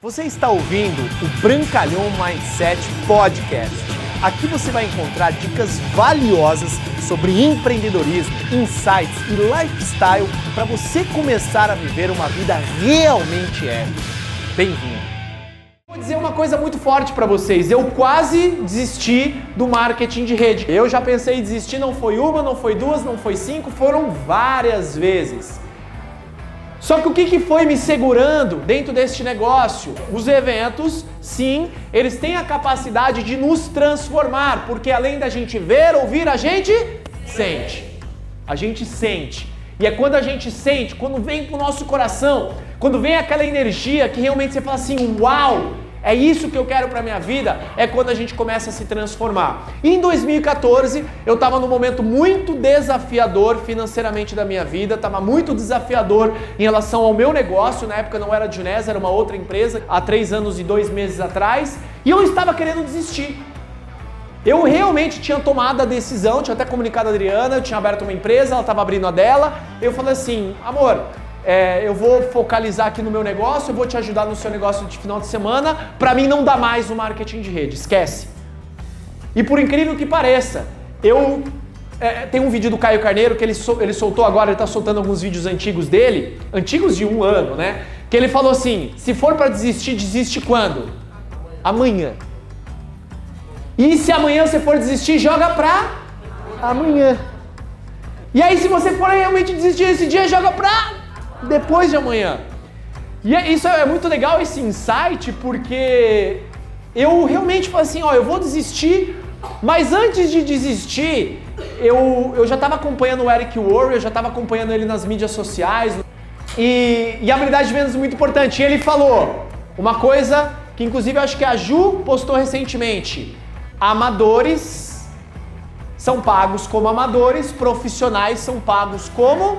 Você está ouvindo o Brancalhão Mindset Podcast. Aqui você vai encontrar dicas valiosas sobre empreendedorismo, insights e lifestyle para você começar a viver uma vida realmente épica. Bem-vindo! Vou dizer uma coisa muito forte para vocês. Eu quase desisti do marketing de rede. Eu já pensei em desistir, não foi uma, não foi duas, não foi cinco, foram várias vezes. Só que o que, que foi me segurando dentro deste negócio? Os eventos, sim, eles têm a capacidade de nos transformar, porque além da gente ver, ouvir, a gente sente. A gente sente. E é quando a gente sente, quando vem pro nosso coração, quando vem aquela energia que realmente você fala assim: uau! É isso que eu quero para minha vida, é quando a gente começa a se transformar. Em 2014, eu estava num momento muito desafiador financeiramente da minha vida, estava muito desafiador em relação ao meu negócio, na época não era a Junés, era uma outra empresa, há três anos e dois meses atrás, e eu estava querendo desistir. Eu realmente tinha tomado a decisão, tinha até comunicado a Adriana, eu tinha aberto uma empresa, ela estava abrindo a dela, eu falei assim, amor, é, eu vou focalizar aqui no meu negócio, eu vou te ajudar no seu negócio de final de semana, para mim não dá mais o marketing de rede, esquece. E por incrível que pareça, eu é, tem um vídeo do Caio Carneiro que ele, sol, ele soltou agora, ele está soltando alguns vídeos antigos dele, antigos de um ano, né? Que ele falou assim: se for para desistir, desiste quando? Amanhã. E se amanhã você for desistir, joga pra amanhã. E aí, se você for realmente desistir esse dia, joga pra depois de amanhã. E é, isso é muito legal esse insight, porque eu realmente falei assim, ó, eu vou desistir, mas antes de desistir, eu, eu já estava acompanhando o Eric Worre, eu já estava acompanhando ele nas mídias sociais, e, e a habilidade de vendas é muito importante. E ele falou uma coisa que inclusive eu acho que a Ju postou recentemente. Amadores são pagos como amadores, profissionais são pagos como